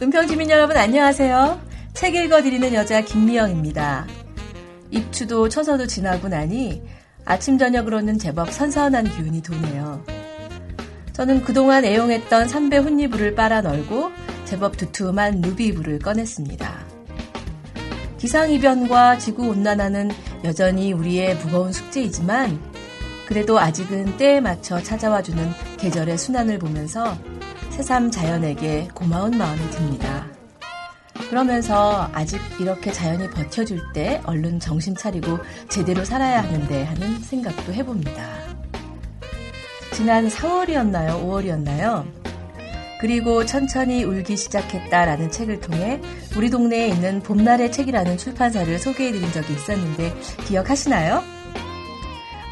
은평주민 여러분 안녕하세요. 책 읽어드리는 여자 김미영입니다. 입추도 처서도 지나고 나니 아침 저녁으로는 제법 선선한 기운이 도네요. 저는 그동안 애용했던 삼배 혼이불을 빨아 널고 제법 두툼한 누비이불을 꺼냈습니다. 기상이변과 지구온난화는 여전히 우리의 무거운 숙제이지만 그래도 아직은 때에 맞춰 찾아와주는 계절의 순환을 보면서 새삼 자연에게 고마운 마음이 듭니다. 그러면서 아직 이렇게 자연이 버텨줄 때 얼른 정신 차리고 제대로 살아야 하는데 하는 생각도 해봅니다. 지난 4월이었나요? 5월이었나요? 그리고 천천히 울기 시작했다라는 책을 통해 우리 동네에 있는 봄날의 책이라는 출판사를 소개해드린 적이 있었는데 기억하시나요?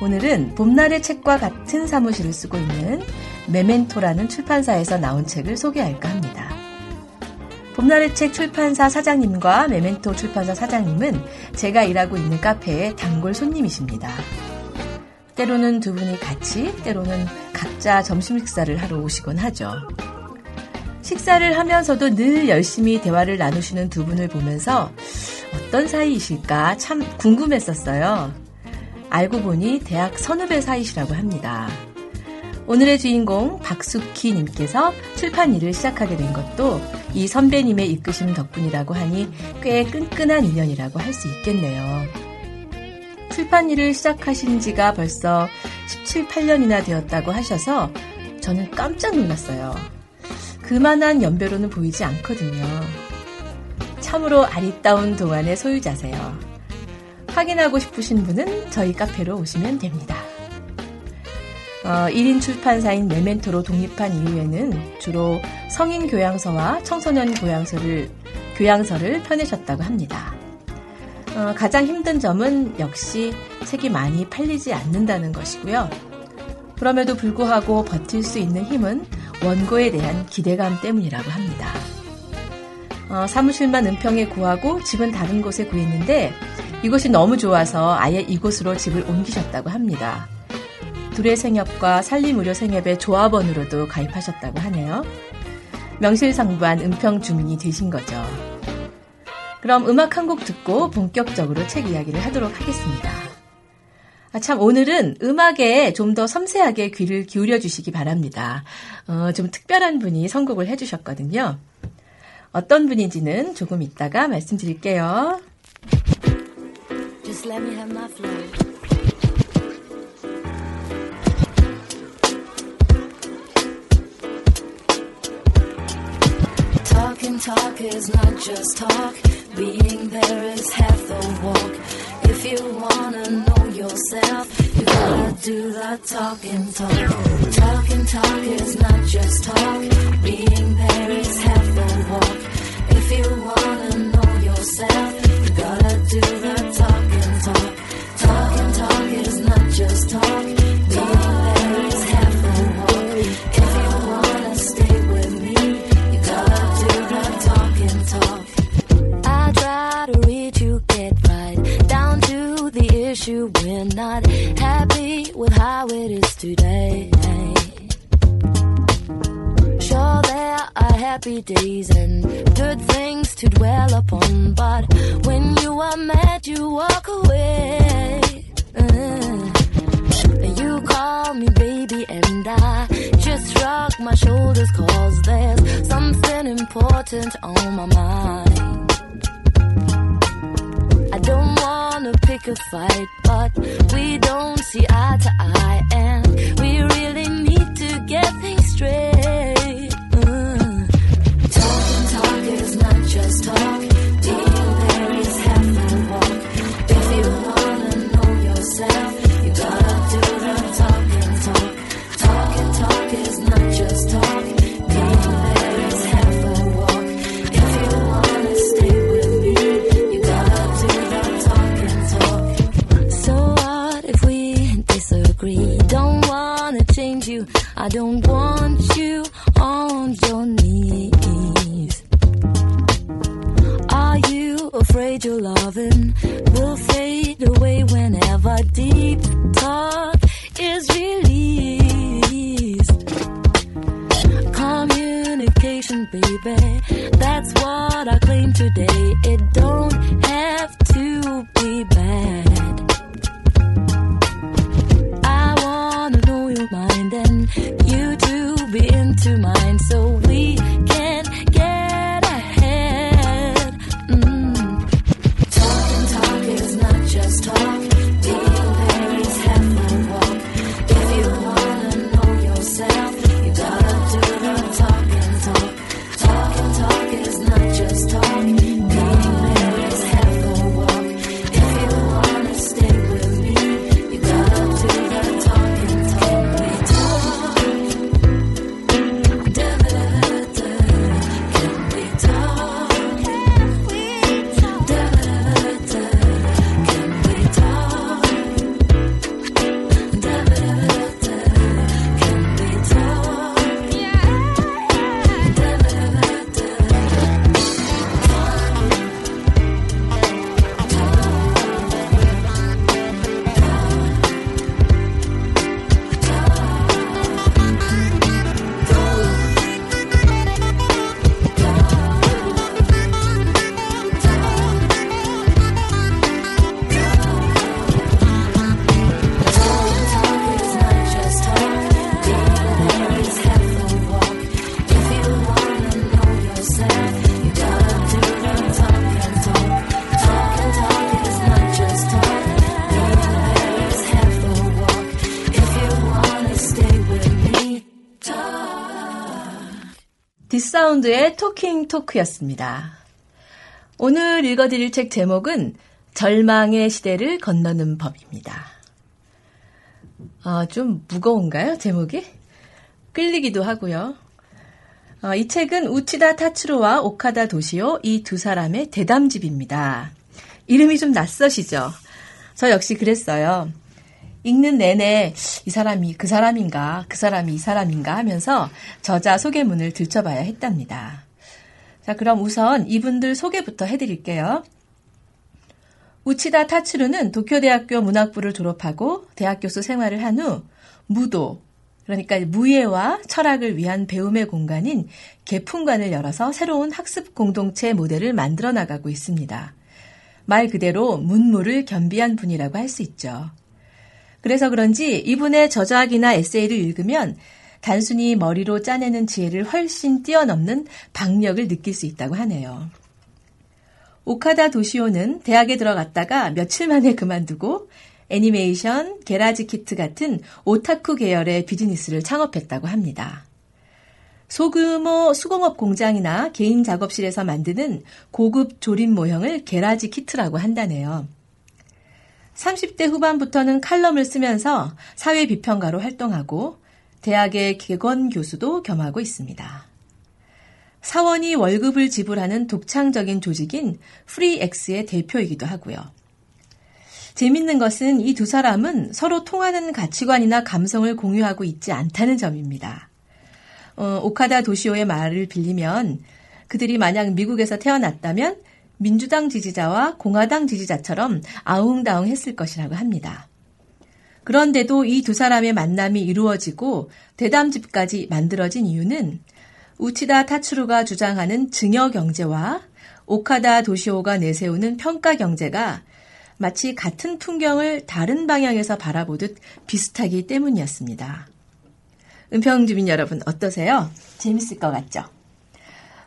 오늘은 봄날의 책과 같은 사무실을 쓰고 있는 메멘토라는 출판사에서 나온 책을 소개할까 합니다. 봄날의 책 출판사 사장님과 메멘토 출판사 사장님은 제가 일하고 있는 카페의 단골 손님이십니다. 때로는 두 분이 같이, 때로는 각자 점심 식사를 하러 오시곤 하죠. 식사를 하면서도 늘 열심히 대화를 나누시는 두 분을 보면서 어떤 사이이실까 참 궁금했었어요. 알고 보니 대학 선후배 사이시라고 합니다. 오늘의 주인공 박숙희 님께서 출판 일을 시작하게 된 것도 이 선배님의 이끄심 덕분이라고 하니 꽤 끈끈한 인연이라고 할 수 있겠네요. 출판 일을 시작하신 지가 벌써 17, 8년이나 되었다고 하셔서 저는 깜짝 놀랐어요. 그만한 연배로는 보이지 않거든요. 참으로 아리따운 동안의 소유자세요. 확인하고 싶으신 분은 저희 카페로 오시면 됩니다. 어, 1인 출판사인 메멘토로 독립한 이후에는 주로 성인 교양서와 청소년 교양서를, 교양서를 펴내셨다고 합니다. 어, 가장 힘든 점은 역시 책이 많이 팔리지 않는다는 것이고요. 그럼에도 불구하고 버틸 수 있는 힘은 원고에 대한 기대감 때문이라고 합니다. 어, 사무실만 은평에 구하고 집은 다른 곳에 구했는데 이곳이 너무 좋아서 아예 이곳으로 집을 옮기셨다고 합니다. 둘의 생협과 산림의료 생협의 조합원으로도 가입하셨다고 하네요. 명실상부한 은평 주민이 되신 거죠. 그럼 음악 한 곡 듣고 본격적으로 책 이야기를 하도록 하겠습니다. 아, 참, 오늘은 음악에 좀 더 섬세하게 귀를 기울여 주시기 바랍니다. 어, 좀 특별한 분이 선곡을 해주셨거든요. 어떤 분인지는 조금 이따가 말씀드릴게요. Just let me have my flow. Talking talk is not just talk. Being there is half the walk. If you wanna know yourself, you gotta do the talking talk. Talking talk is not just talk. Being there is half the walk. If you wanna know yourself, you gotta do the talking talk. Today. 토킹 토크였습니다. 오늘 읽어드릴 책 제목은 절망의 시대를 건너는 법입니다. 아, 좀 무거운가요, 제목이? 끌리기도 하고요. 어, 이 책은 우치다 타츠로와 오카다 도시오 이 두 사람의 대담집입니다. 이름이 좀 낯서시죠? 저 역시 그랬어요. 읽는 내내 이 사람이 그 사람인가, 그 사람이 이 사람인가 하면서 저자 소개문을 들춰봐야 했답니다. 자, 그럼 우선 이분들 소개부터 해드릴게요. 우치다 타츠루는 도쿄대학교 문학부를 졸업하고 대학 교수 생활을 한 후 무도, 그러니까 무예와 철학을 위한 배움의 공간인 개품관을 열어서 새로운 학습 공동체 모델을 만들어 나가고 있습니다. 말 그대로 문무를 겸비한 분이라고 할 수 있죠. 그래서 그런지 이분의 저작이나 에세이를 읽으면 단순히 머리로 짜내는 지혜를 훨씬 뛰어넘는 박력을 느낄 수 있다고 하네요. 오카다 도시오는 대학에 들어갔다가 며칠 만에 그만두고 애니메이션, 게라지 키트 같은 오타쿠 계열의 비즈니스를 창업했다고 합니다. 소규모 수공업 공장이나 개인 작업실에서 만드는 고급 조립 모형을 게라지 키트라고 한다네요. 30대 후반부터는 칼럼을 쓰면서 사회 비평가로 활동하고 대학의 개건 교수도 겸하고 있습니다. 사원이 월급을 지불하는 독창적인 조직인 프리엑스의 대표이기도 하고요. 재밌는 것은 이 두 사람은 서로 통하는 가치관이나 감성을 공유하고 있지 않다는 점입니다. 어, 오카다 도시오의 말을 빌리면 그들이 만약 미국에서 태어났다면 민주당 지지자와 공화당 지지자처럼 아웅다웅 했을 것이라고 합니다. 그런데도 이 두 사람의 만남이 이루어지고 대담집까지 만들어진 이유는 우치다 타츠루가 주장하는 증여 경제와 오카다 도시오가 내세우는 평가 경제가 마치 같은 풍경을 다른 방향에서 바라보듯 비슷하기 때문이었습니다. 은평 주민 여러분 어떠세요? 재밌을 것 같죠?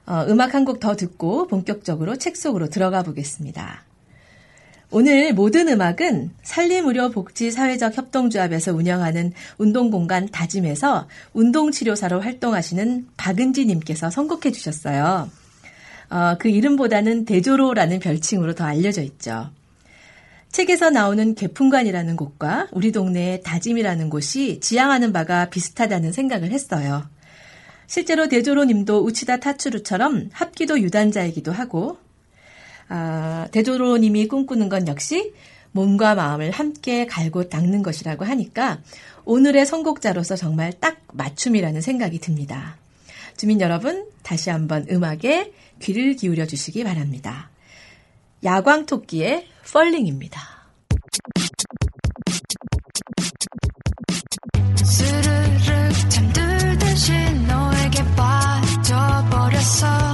어, 음악 한 곡 더 듣고 본격적으로 책 속으로 들어가 보겠습니다. 오늘 모든 음악은 살림의료 복지 사회적 협동조합에서 운영하는 운동공간 다짐에서 운동치료사로 활동하시는 박은지님께서 선곡해 주셨어요. 어, 그 이름보다는 대조로라는 별칭으로 더 알려져 있죠. 책에서 나오는 개품관이라는 곳과 우리 동네의 다짐이라는 곳이 지향하는 바가 비슷하다는 생각을 했어요. 실제로 대조로 님도 우치다 타츠루처럼 합기도 유단자이기도 하고, 아, 대조로 님이 꿈꾸는 건 역시 몸과 마음을 함께 갈고 닦는 것이라고 하니까 오늘의 선곡자로서 정말 딱 맞춤이라는 생각이 듭니다. 주민 여러분, 다시 한번 음악에 귀를 기울여 주시기 바랍니다. 야광토끼의 펄링입니다. 스르륵 잠들듯이 너에게 빠져버렸어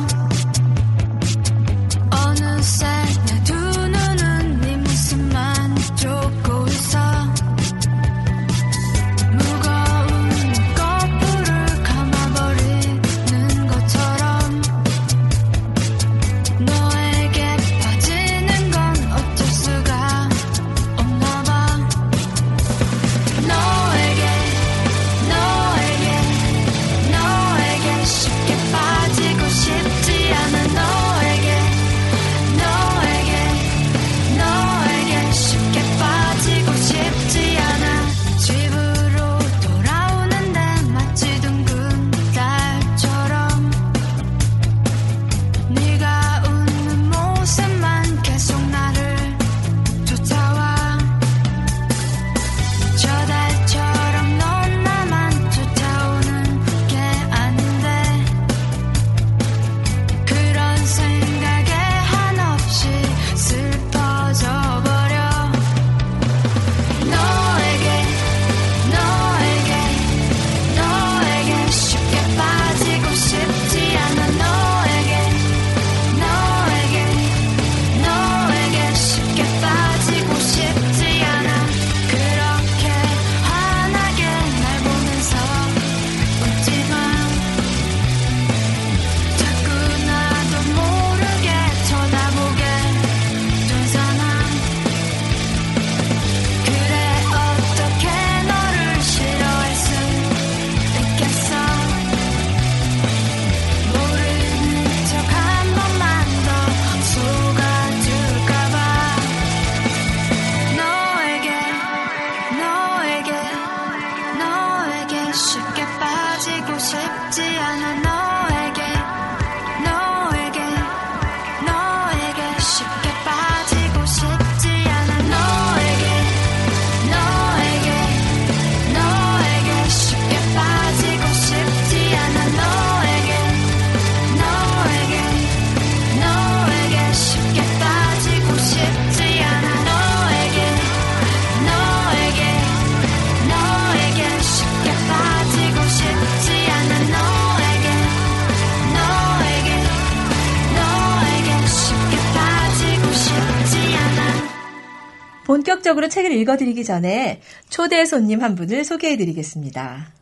읽어드리기 전에 초대 손님 한 분을 소개해드리겠습니다.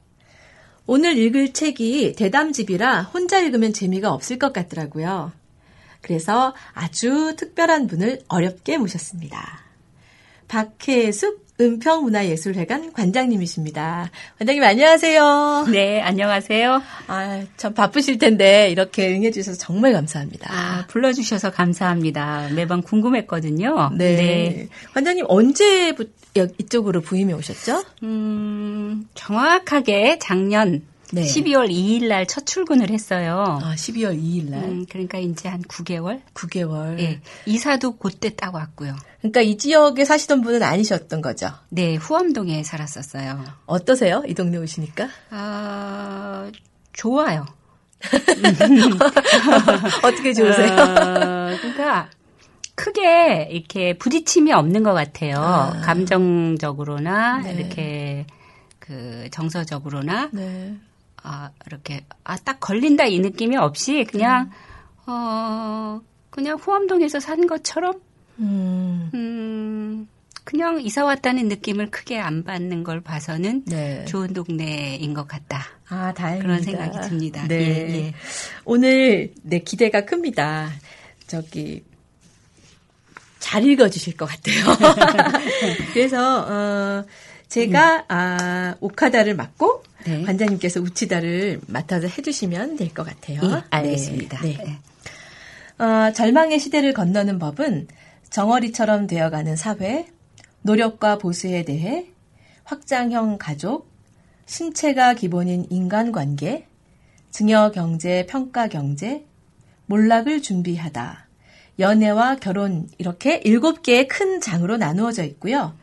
오늘 읽을 책이 대담집이라 혼자 읽으면 재미가 없을 것 같더라고요. 그래서 아주 특별한 분을 어렵게 모셨습니다. 박혜숙 은평문화예술회관 관장님이십니다. 관장님 안녕하세요. 네, 안녕하세요. 아, 참 바쁘실 텐데 이렇게 응해 주셔서 정말 감사합니다. 아, 불러 주셔서 감사합니다. 매번 궁금했거든요. 네. 관장님 언제부터 이쪽으로 부임해 오셨죠? 음, 정확하게 작년 네. 12월 2일 날 첫 출근을 했어요. 아, 12월 2일 날. 음, 그러니까 이제 한 9개월? 9개월. 예. 이사도 그때 딱 왔고요. 그러니까 이 지역에 사시던 분은 아니셨던 거죠. 네, 후암동에 살았었어요. 어떠세요? 이 동네 오시니까? 아, 좋아요. 어떻게 좋으세요? 어, 그러니까 크게 이렇게 부딪힘이 없는 것 같아요. 아. 감정적으로나 네. 이렇게 그 정서적으로나 네. 아 이렇게 아 딱 걸린다 이 느낌이 없이 그냥 어 그냥 후암동에서 산 것처럼 음. 음 그냥 이사 왔다는 느낌을 크게 안 받는 걸 봐서는 네. 좋은 동네인 것 같다. 아, 다행입니다. 그런 생각이 듭니다. 네. 예, 예. 오늘 네 기대가 큽니다. 저기 잘 읽어주실 것 같아요. 그래서 어, 제가 아, 오카다를 맡고 네. 관장님께서 우치다를 맡아서 해주시면 될 것 같아요. 예, 알겠습니다. 네. 네. 어, 절망의 시대를 건너는 법은 정어리처럼 되어가는 사회, 노력과 보수에 대해 확장형 가족, 신체가 기본인 인간관계, 증여 경제, 평가 경제, 몰락을 준비하다. 연애와 결혼 이렇게 일곱 개의 큰 장으로 나누어져 있고요.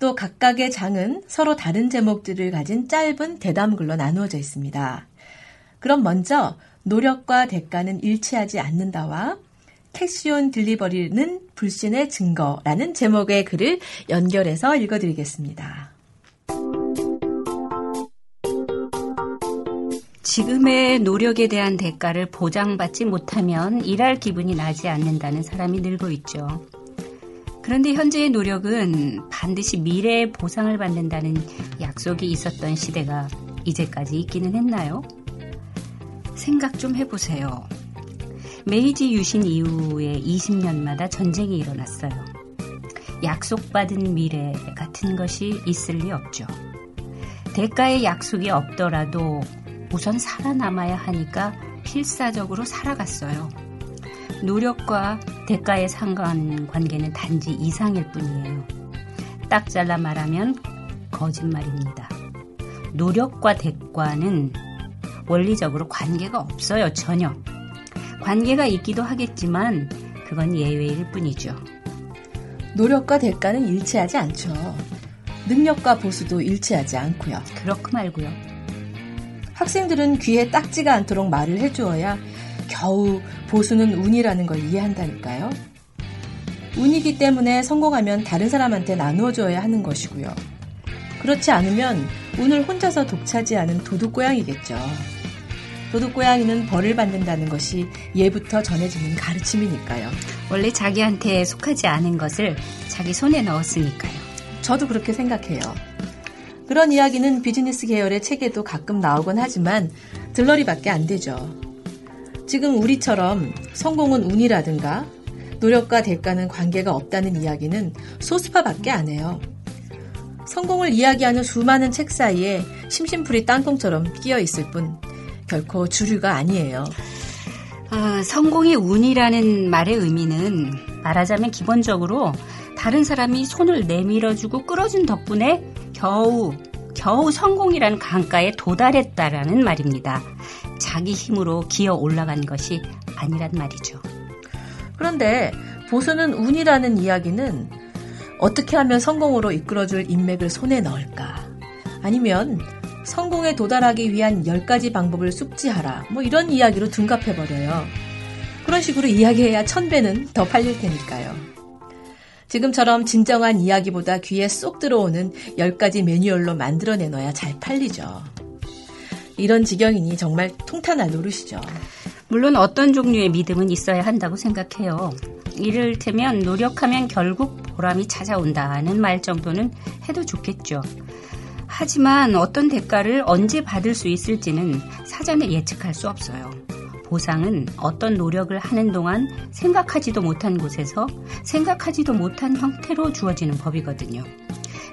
또 각각의 장은 서로 다른 제목들을 가진 짧은 대담글로 나누어져 있습니다. 그럼 먼저 노력과 대가는 일치하지 않는다와 캐시온 딜리버리는 불신의 증거라는 제목의 글을 연결해서 읽어드리겠습니다. 지금의 노력에 대한 대가를 보장받지 못하면 일할 기분이 나지 않는다는 사람이 늘고 있죠. 그런데 현재의 노력은 반드시 미래의 보상을 받는다는 약속이 있었던 시대가 이제까지 있기는 했나요? 생각 좀 해보세요. 메이지 유신 이후에 20년마다 전쟁이 일어났어요. 약속받은 미래 같은 것이 있을 리 없죠. 대가의 약속이 없더라도 우선 살아남아야 하니까 필사적으로 살아갔어요. 노력과 대가의 상관 관계는 단지 이상일 뿐이에요. 딱 잘라 말하면 거짓말입니다. 노력과 대가는 원리적으로 관계가 없어요, 전혀. 관계가 있기도 하겠지만 그건 예외일 뿐이죠. 노력과 대가는 일치하지 않죠. 능력과 보수도 일치하지 않고요. 그렇고 말고요. 학생들은 귀에 딱지가 않도록 말을 해주어야 겨우 보수는 운이라는 걸 이해한다니까요. 운이기 때문에 성공하면 다른 사람한테 나누어줘야 하는 것이고요. 그렇지 않으면 운을 혼자서 독차지하는 도둑고양이겠죠. 도둑고양이는 벌을 받는다는 것이 예부터 전해지는 가르침이니까요. 원래 자기한테 속하지 않은 것을 자기 손에 넣었으니까요. 저도 그렇게 생각해요. 그런 이야기는 비즈니스 계열의 책에도 가끔 나오곤 하지만 들러리밖에 안 되죠. 지금 우리처럼 성공은 운이라든가 노력과 대가는 관계가 없다는 이야기는 소수파밖에 안 해요. 성공을 이야기하는 수많은 책 사이에 심심풀이 땅콩처럼 끼어 있을 뿐 결코 주류가 아니에요. 아, 성공의 운이라는 말의 의미는 말하자면 기본적으로 다른 사람이 손을 내밀어주고 끌어준 덕분에 겨우 겨우 성공이라는 강가에 도달했다라는 말입니다. 자기 힘으로 기어 올라간 것이 아니란 말이죠. 그런데 보수는 운이라는 이야기는 어떻게 하면 성공으로 이끌어줄 인맥을 손에 넣을까? 아니면 성공에 도달하기 위한 10가지 방법을 숙지하라. 뭐 이런 이야기로 둔갑해버려요. 그런 식으로 이야기해야 천배는 더 팔릴 테니까요. 지금처럼 진정한 이야기보다 귀에 쏙 들어오는 10가지 매뉴얼로 만들어내놔야 잘 팔리죠. 이런 지경이니 정말 통탄할 노릇이죠. 물론 어떤 종류의 믿음은 있어야 한다고 생각해요. 이를테면 노력하면 결국 보람이 찾아온다는 말 정도는 해도 좋겠죠. 하지만 어떤 대가를 언제 받을 수 있을지는 사전에 예측할 수 없어요. 보상은 어떤 노력을 하는 동안 생각하지도 못한 곳에서 생각하지도 못한 형태로 주어지는 법이거든요.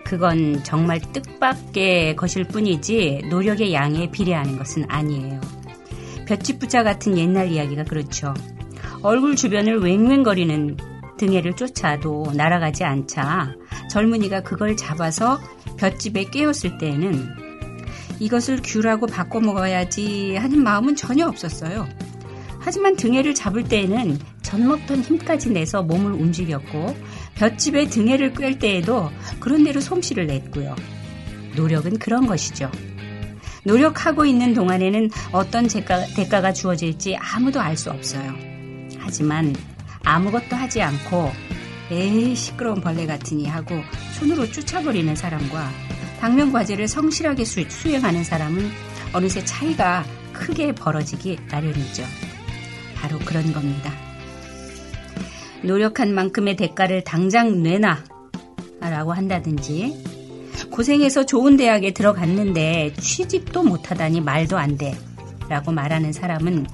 그건 정말 뜻밖의 것일 뿐이지 노력의 양에 비례하는 것은 아니에요. 볏짚 부자 같은 옛날 이야기가 그렇죠. 얼굴 주변을 웽웽거리는 등해를 쫓아도 날아가지 않자 젊은이가 그걸 잡아서 볏집에 깨웠을 때에는 이것을 귤하고 바꿔 먹어야지 하는 마음은 전혀 없었어요. 하지만 등해를 잡을 때에는 전 먹던 힘까지 내서 몸을 움직였고 볏집에 등해를 꿰 때에도 그런 대로 솜씨를 냈고요. 노력은 그런 것이죠. 노력하고 있는 동안에는 어떤 대가, 대가가 주어질지 아무도 알 수 없어요. 하지만 아무것도 하지 않고 에이 시끄러운 벌레 같으니 하고 손으로 쫓아버리는 사람과 당면 과제를 성실하게 수, 수행하는 사람은 어느새 차이가 크게 벌어지기 마련이죠. 바로 그런 겁니다. 노력한 만큼의 대가를 당장 내놔. 라고 한다든지. 고생해서 좋은 대학에 들어갔는데 취직도 못하다니 말도 안 돼. 라고 말하는 사람은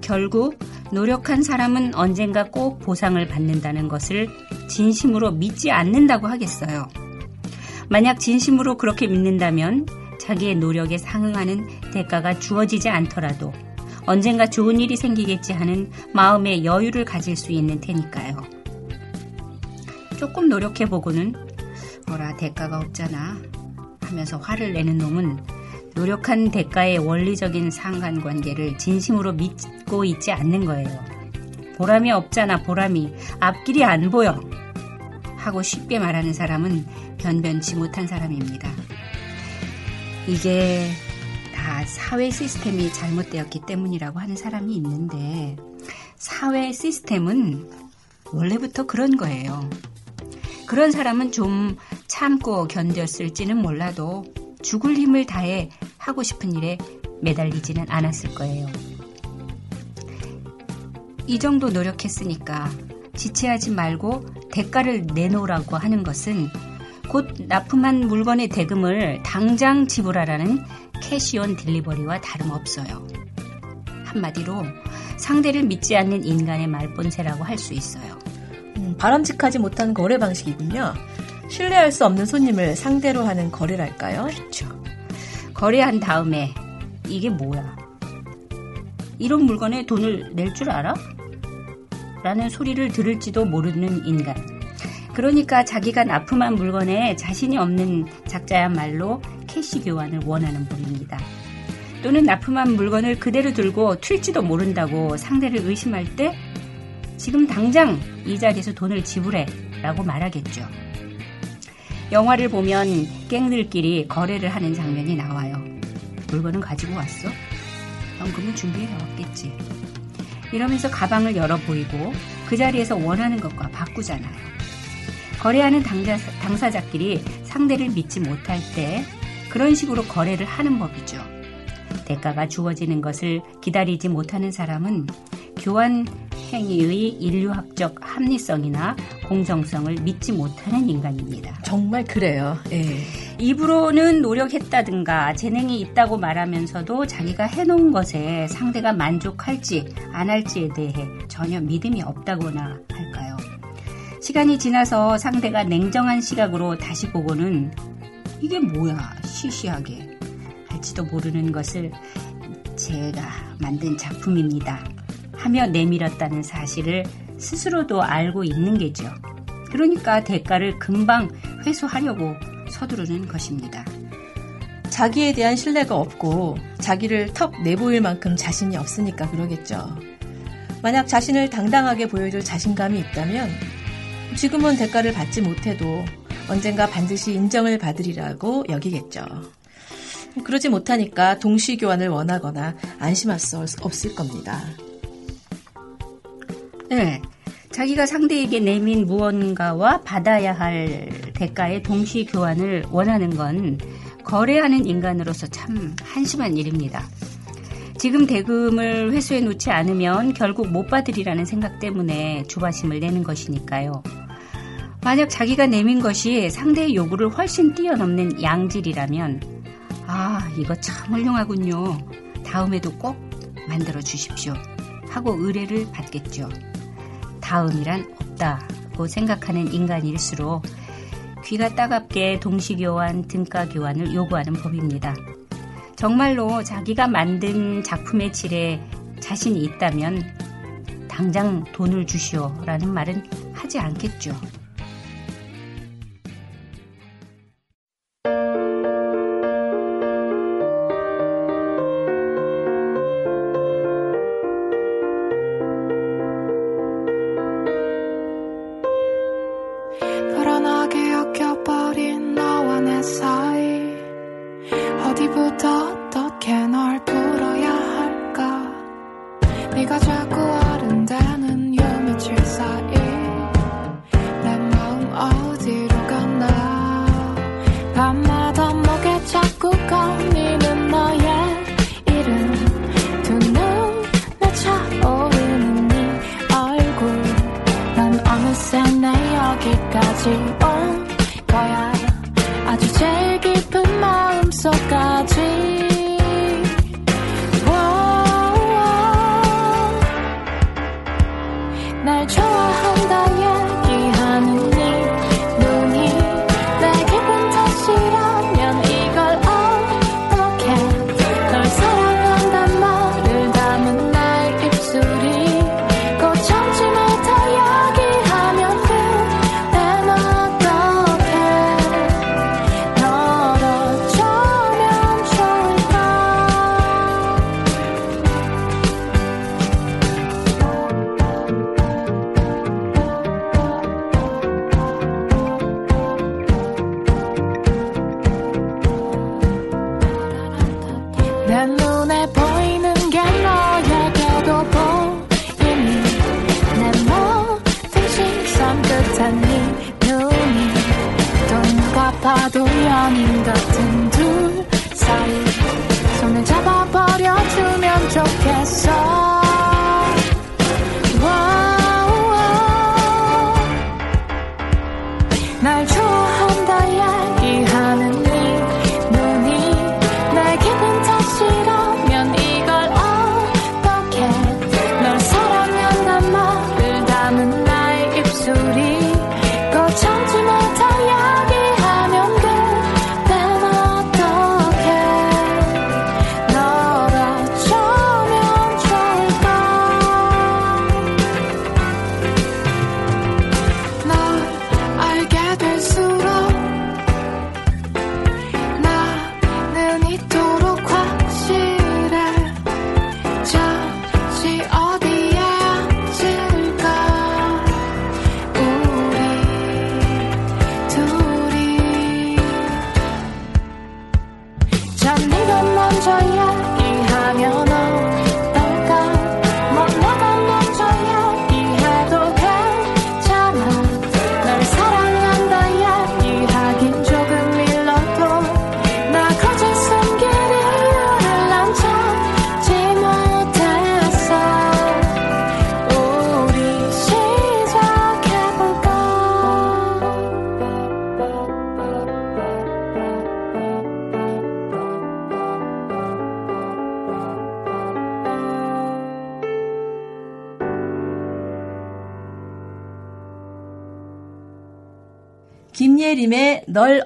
결국 노력한 사람은 언젠가 꼭 보상을 받는다는 것을 진심으로 믿지 않는다고 하겠어요. 만약 진심으로 그렇게 믿는다면 자기의 노력에 상응하는 대가가 주어지지 않더라도 언젠가 좋은 일이 생기겠지 하는 마음의 여유를 가질 수 있는 테니까요. 조금 노력해보고는 어라 대가가 없잖아 하면서 화를 내는 놈은 노력한 대가의 원리적인 상관관계를 진심으로 믿고 있지 않는 거예요. 보람이 없잖아, 보람이. 앞길이 안 보여. 하고 쉽게 말하는 사람은 변변치 못한 사람입니다. 이게 다 사회 시스템이 잘못되었기 때문이라고 하는 사람이 있는데, 사회 시스템은 원래부터 그런 거예요. 그런 사람은 좀 참고 견뎠을지는 몰라도 죽을 힘을 다해 하고 싶은 일에 매달리지는 않았을 거예요. 이 정도 노력했으니까 지체하지 말고 대가를 내놓으라고 하는 것은 곧 납품한 물건의 대금을 당장 지불하라는 캐시온 딜리버리와 다름없어요. 한마디로 상대를 믿지 않는 인간의 말본세라고 할 수 있어요. 음, 바람직하지 못한 거래 방식이군요. 신뢰할 수 없는 손님을 상대로 하는 거래랄까요? 그렇죠. 거래한 다음에 이게 뭐야? 이런 물건에 돈을 낼 줄 알아? 라는 소리를 들을지도 모르는 인간. 그러니까 자기가 납품한 물건에 자신이 없는 작자야말로 캐시 교환을 원하는 분입니다. 또는 납품한 물건을 그대로 들고 튈지도 모른다고 상대를 의심할 때 지금 당장 이 자리에서 돈을 지불해 라고 말하겠죠. 영화를 보면 갱들끼리 거래를 하는 장면이 나와요. 물건은 가지고 왔어? 현금은 준비해 왔겠지. 이러면서 가방을 열어 보이고 그 자리에서 원하는 것과 바꾸잖아요. 거래하는 당자, 당사자끼리 상대를 믿지 못할 때 그런 식으로 거래를 하는 법이죠. 대가가 주어지는 것을 기다리지 못하는 사람은 교환 행위의 인류학적 합리성이나 공정성을 믿지 못하는 인간입니다. 정말 그래요. 예. 입으로는 노력했다든가 재능이 있다고 말하면서도 자기가 해놓은 것에 상대가 만족할지 안 할지에 대해 전혀 믿음이 없다거나 할까요? 시간이 지나서 상대가 냉정한 시각으로 다시 보고는 이게 뭐야 시시하게 할지도 모르는 것을 제가 만든 작품입니다. 하며 내밀었다는 사실을 스스로도 알고 있는 게죠. 그러니까 대가를 금방 회수하려고 서두르는 것입니다. 자기에 대한 신뢰가 없고 자기를 턱 내보일 만큼 자신이 없으니까 그러겠죠. 만약 자신을 당당하게 보여줄 자신감이 있다면 지금은 대가를 받지 못해도 언젠가 반드시 인정을 받으리라고 여기겠죠. 그러지 못하니까 동시 교환을 원하거나 안심할 수 없을 겁니다. 네. 자기가 상대에게 내민 무언가와 받아야 할 대가의 동시 교환을 원하는 건 거래하는 인간으로서 참 한심한 일입니다. 지금 대금을 회수해 놓지 않으면 결국 못 받으리라는 생각 때문에 조바심을 내는 것이니까요. 만약 자기가 내민 것이 상대의 요구를 훨씬 뛰어넘는 양질이라면, 아, 이거 참 훌륭하군요. 다음에도 꼭 만들어 주십시오. 하고 의뢰를 받겠죠. 다음이란 없다고 생각하는 인간일수록 귀가 따갑게 동시교환, 등가교환을 요구하는 법입니다. 정말로 자기가 만든 작품의 질에 자신이 있다면 당장 돈을 주시오라는 말은 하지 않겠죠.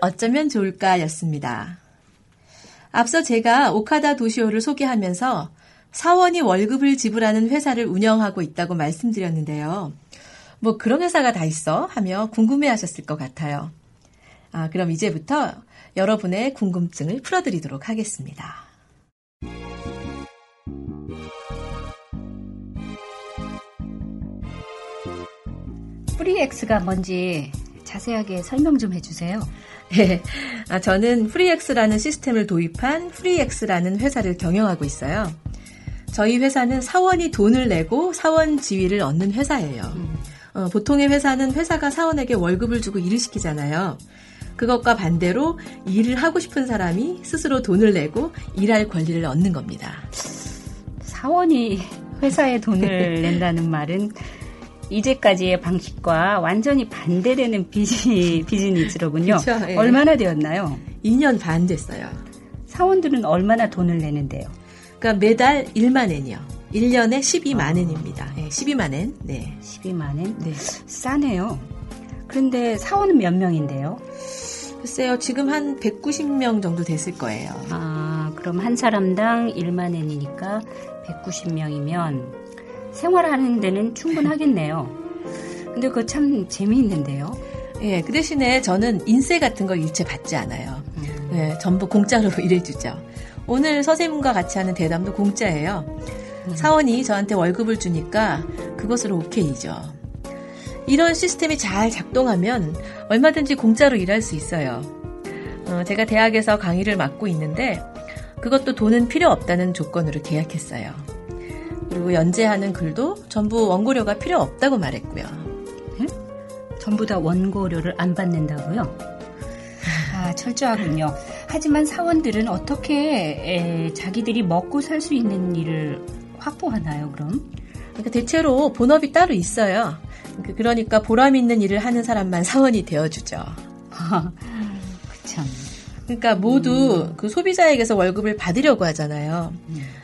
어쩌면 좋을까였습니다. 앞서 제가 오카다 도시오를 소개하면서 사원이 월급을 지불하는 회사를 운영하고 있다고 말씀드렸는데요. 뭐 그런 회사가 다 있어 하며 궁금해 하셨을 것 같아요. 아, 그럼 이제부터 여러분의 궁금증을 풀어드리도록 하겠습니다. 프리엑스가 뭔지 자세하게 설명 좀 해주세요. 네, 아, 저는 프리엑스라는 시스템을 도입한 프리엑스라는 회사를 경영하고 있어요. 저희 회사는 사원이 돈을 내고 사원 지위를 얻는 회사예요. 어, 보통의 회사는 회사가 사원에게 월급을 주고 일을 시키잖아요. 그것과 반대로 일을 하고 싶은 사람이 스스로 돈을 내고 일할 권리를 얻는 겁니다. 사원이 회사에 돈을 낸다는 말은 이제까지의 방식과 완전히 반대되는 비즈니, 비즈니스로군요. 그쵸, 예. 얼마나 되었나요? 2년 반 됐어요. 사원들은 얼마나 돈을 내는데요? 그러니까 매달 1만 엔이요. 1년에 12만 엔입니다. 네, 12만 엔. 네. 12만 엔? 네. 싸네요. 그런데 사원은 몇 명인데요? 글쎄요, 지금 한 190명 정도 됐을 거예요. 아, 그럼 한 사람당 1만 엔이니까 190명이면 생활하는 데는 충분하겠네요. 근데 그거 참 재미있는데요. 예, 그 대신에 저는 인세 같은 거 일체 받지 않아요. 음. 예, 전부 공짜로 일해주죠. 오늘 서세문과 같이 하는 대담도 공짜예요. 음. 사원이 저한테 월급을 주니까 그것으로 오케이죠. 이런 시스템이 잘 작동하면 얼마든지 공짜로 일할 수 있어요. 어, 제가 대학에서 강의를 맡고 있는데 그것도 돈은 필요 없다는 조건으로 계약했어요. 그리고 연재하는 글도 전부 원고료가 필요 없다고 말했고요. 전부 다 원고료를 안 받는다고요? 아, 철저하군요. 하지만 사원들은 어떻게 에, 자기들이 먹고 살 수 있는 일을 확보하나요, 그럼? 그러니까 대체로 본업이 따로 있어요. 그- 그러니까 보람 있는 일을 하는 사람만 사원이 되어주죠. 그 참. 그러니까 모두 그 소비자에게서 월급을 받으려고 하잖아요.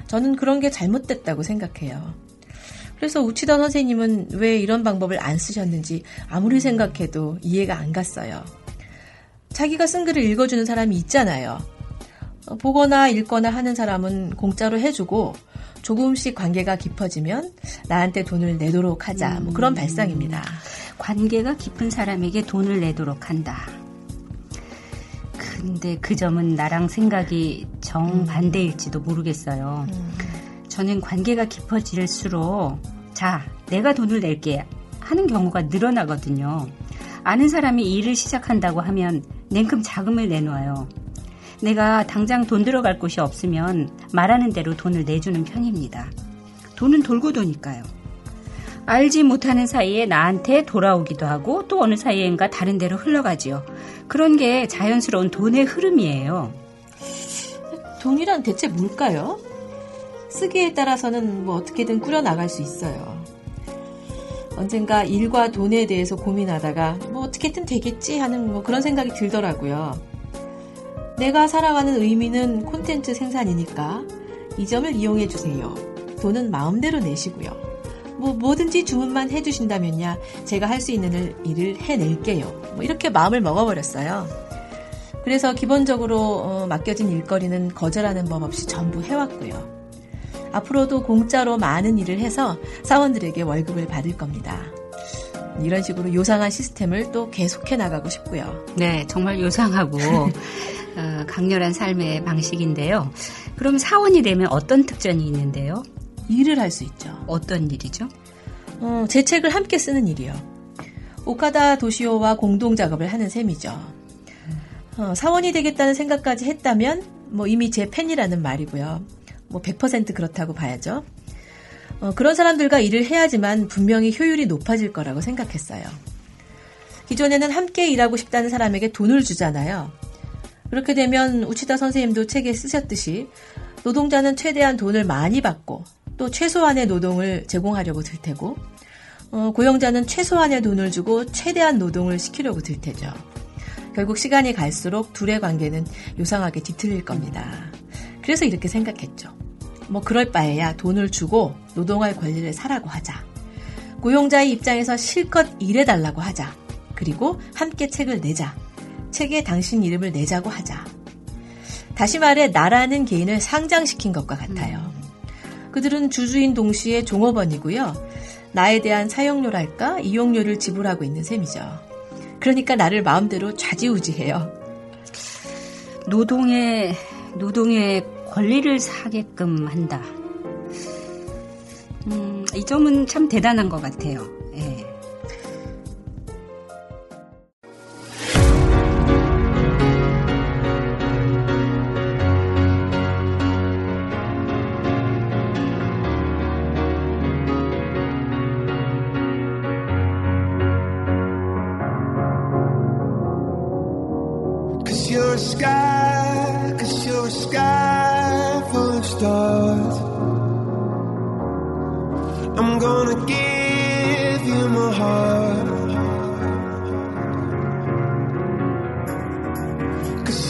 저는 그런 게 잘못됐다고 생각해요. 그래서 우치더 선생님은 왜 이런 방법을 안 쓰셨는지 아무리 생각해도 이해가 안 갔어요. 자기가 쓴 글을 읽어주는 사람이 있잖아요. 어, 보거나 읽거나 하는 사람은 공짜로 해주고 조금씩 관계가 깊어지면 나한테 돈을 내도록 하자. 뭐 그런 발상입니다. 관계가 깊은 사람에게 돈을 내도록 한다. 근데 그 점은 나랑 생각이 정반대일지도 모르겠어요. 저는 관계가 깊어질수록 자, 내가 돈을 낼게 하는 경우가 늘어나거든요. 아는 사람이 일을 시작한다고 하면 냉큼 자금을 내놓아요. 내가 당장 돈 들어갈 곳이 없으면 말하는 대로 돈을 내주는 편입니다. 돈은 돌고 도니까요. 알지 못하는 사이에 나한테 돌아오기도 하고 또 어느 사이엔가 다른 데로 흘러가지요. 그런 게 자연스러운 돈의 흐름이에요. 돈이란 대체 뭘까요? 쓰기에 따라서는 뭐 어떻게든 꾸려나갈 수 있어요. 언젠가 일과 돈에 대해서 고민하다가 뭐 어떻게든 되겠지 하는 뭐 그런 생각이 들더라고요. 내가 살아가는 의미는 콘텐츠 생산이니까 이 점을 이용해 주세요. 돈은 마음대로 내시고요. 뭐 뭐든지 주문만 해주신다면야 제가 할 수 있는 일을 해낼게요. 뭐 이렇게 마음을 먹어버렸어요. 그래서 기본적으로 어, 맡겨진 일거리는 거절하는 법 없이 전부 해왔고요. 앞으로도 공짜로 많은 일을 해서 사원들에게 월급을 받을 겁니다. 이런 식으로 요상한 시스템을 또 계속해 나가고 싶고요. 네, 정말 요상하고 어, 강렬한 삶의 방식인데요. 그럼 사원이 되면 어떤 특전이 있는데요? 일을 할 수 있죠. 어떤 일이죠? 어, 제 책을 함께 쓰는 일이요. 오카다 도시오와 공동 작업을 하는 셈이죠. 어, 사원이 되겠다는 생각까지 했다면 뭐 이미 제 팬이라는 말이고요. 뭐 100% 그렇다고 봐야죠. 어, 그런 사람들과 일을 해야지만 분명히 효율이 높아질 거라고 생각했어요. 기존에는 함께 일하고 싶다는 사람에게 돈을 주잖아요. 그렇게 되면 우치다 선생님도 책에 쓰셨듯이 노동자는 최대한 돈을 많이 받고 또 최소한의 노동을 제공하려고 들 테고 어, 고용자는 최소한의 돈을 주고 최대한 노동을 시키려고 들 테죠. 결국 시간이 갈수록 둘의 관계는 요상하게 뒤틀릴 겁니다. 그래서 이렇게 생각했죠. 뭐 그럴 바에야 돈을 주고 노동할 권리를 사라고 하자. 고용자의 입장에서 실컷 일해달라고 하자. 그리고 함께 책을 내자. 책에 당신 이름을 내자고 하자. 다시 말해 나라는 개인을 상장시킨 것과 같아요. 그들은 주주인 동시에 종업원이고요. 나에 대한 사용료랄까 이용료를 지불하고 있는 셈이죠. 그러니까 나를 마음대로 좌지우지해요. 노동의 노동의 권리를 사게끔 한다. 음, 이 점은 참 대단한 것 같아요.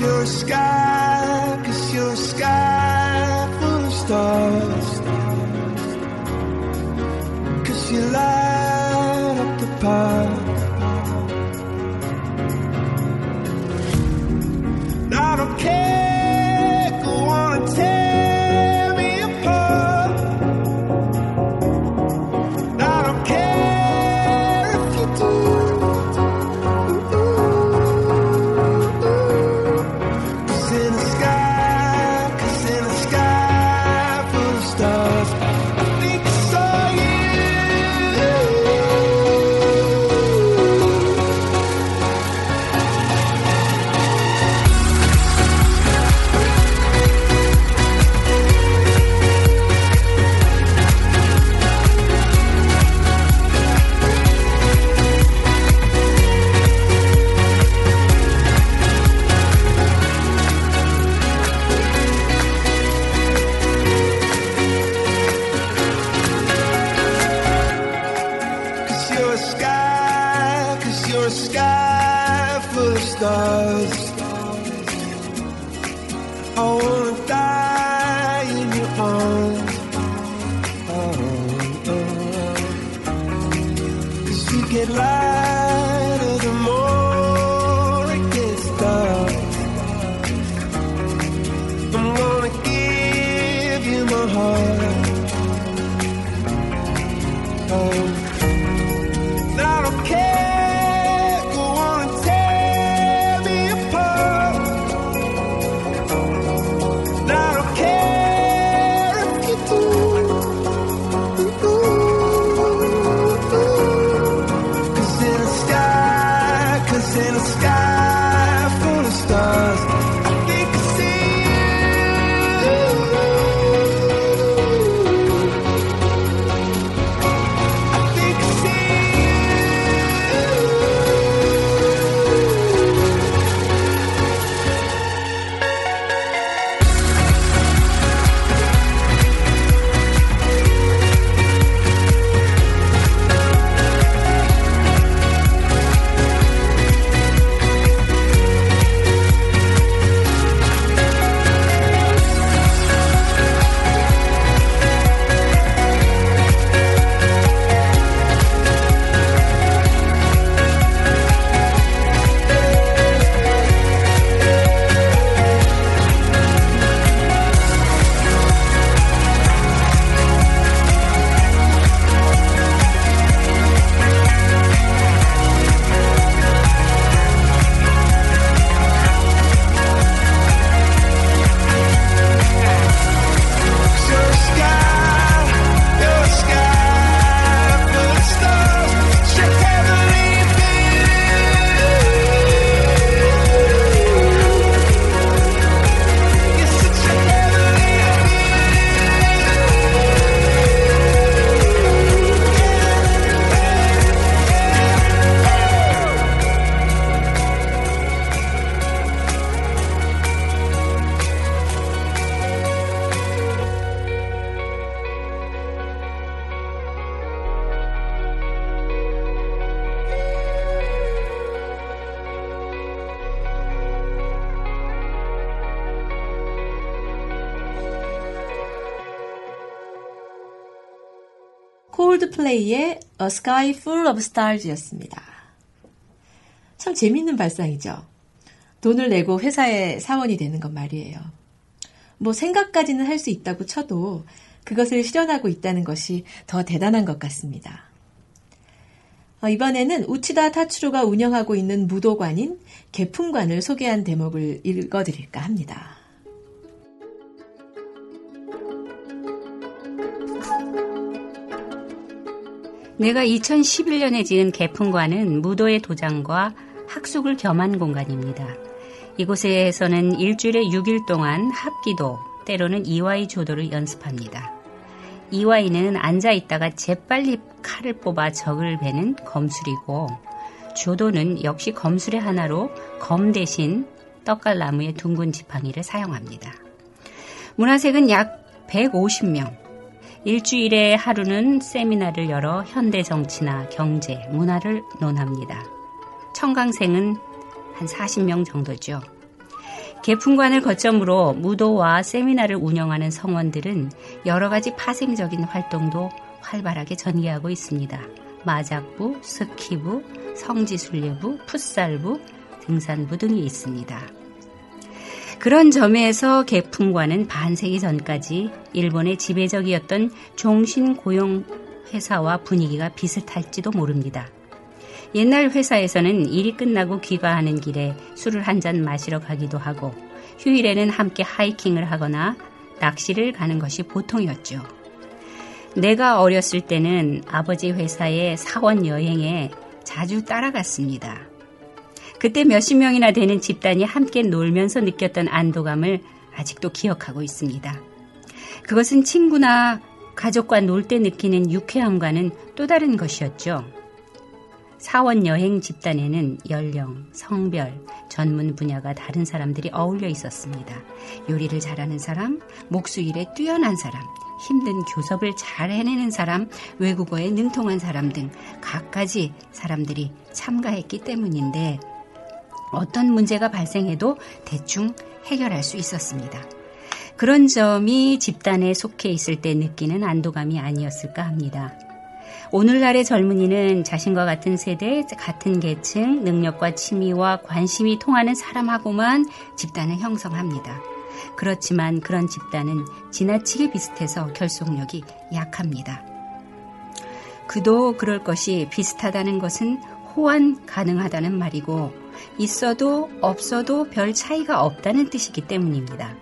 your sky, cause your sky. Cause in the sky A Sky Full of Stars였습니다. 참 재밌는 발상이죠. 돈을 내고 회사의 사원이 되는 건 말이에요. 뭐 생각까지는 할 수 있다고 쳐도 그것을 실현하고 있다는 것이 더 대단한 것 같습니다. 어, 이번에는 우치다 타츠로가 운영하고 있는 무도관인 개품관을 소개한 대목을 읽어드릴까 합니다. 내가 2011년에 지은 개품관은 무도의 도장과 학숙을 겸한 공간입니다. 이곳에서는 일주일에 6일 동안 합기도, 때로는 이와이 조도를 연습합니다. 이와이는 앉아 있다가 재빨리 칼을 뽑아 적을 베는 검술이고, 조도는 역시 검술의 하나로 검 대신 떡갈나무의 둥근 지팡이를 사용합니다. 문화색은 약 150명, 일주일에 하루는 세미나를 열어 현대 정치나 경제, 문화를 논합니다. 청강생은 한 40명 정도죠. 개품관을 거점으로 무도와 세미나를 운영하는 성원들은 여러 가지 파생적인 활동도 활발하게 전개하고 있습니다. 마작부, 스키부, 성지순례부, 풋살부, 등산부 등이 있습니다. 그런 점에서 개품과는 반세기 전까지 일본의 지배적이었던 종신 고용 회사와 분위기가 비슷할지도 모릅니다. 옛날 회사에서는 일이 끝나고 귀가하는 길에 술을 한 잔 마시러 가기도 하고 휴일에는 함께 하이킹을 하거나 낚시를 가는 것이 보통이었죠. 내가 어렸을 때는 아버지 회사의 사원 여행에 자주 따라갔습니다. 그때 몇십 명이나 되는 집단이 함께 놀면서 느꼈던 안도감을 아직도 기억하고 있습니다. 그것은 친구나 가족과 놀 때 느끼는 유쾌함과는 또 다른 것이었죠. 사원 여행 집단에는 연령, 성별, 전문 분야가 다른 사람들이 어울려 있었습니다. 요리를 잘하는 사람, 목수일에 뛰어난 사람, 힘든 교섭을 잘 해내는 사람, 외국어에 능통한 사람 등 각가지 사람들이 참가했기 때문인데 어떤 문제가 발생해도 대충 해결할 수 있었습니다. 그런 점이 집단에 속해 있을 때 느끼는 안도감이 아니었을까 합니다. 오늘날의 젊은이는 자신과 같은 세대, 같은 계층, 능력과 취미와 관심이 통하는 사람하고만 집단을 형성합니다. 그렇지만 그런 집단은 지나치게 비슷해서 결속력이 약합니다. 그도 그럴 것이 비슷하다는 것은 호환 가능하다는 말이고 있어도 없어도 별 차이가 없다는 뜻이기 때문입니다.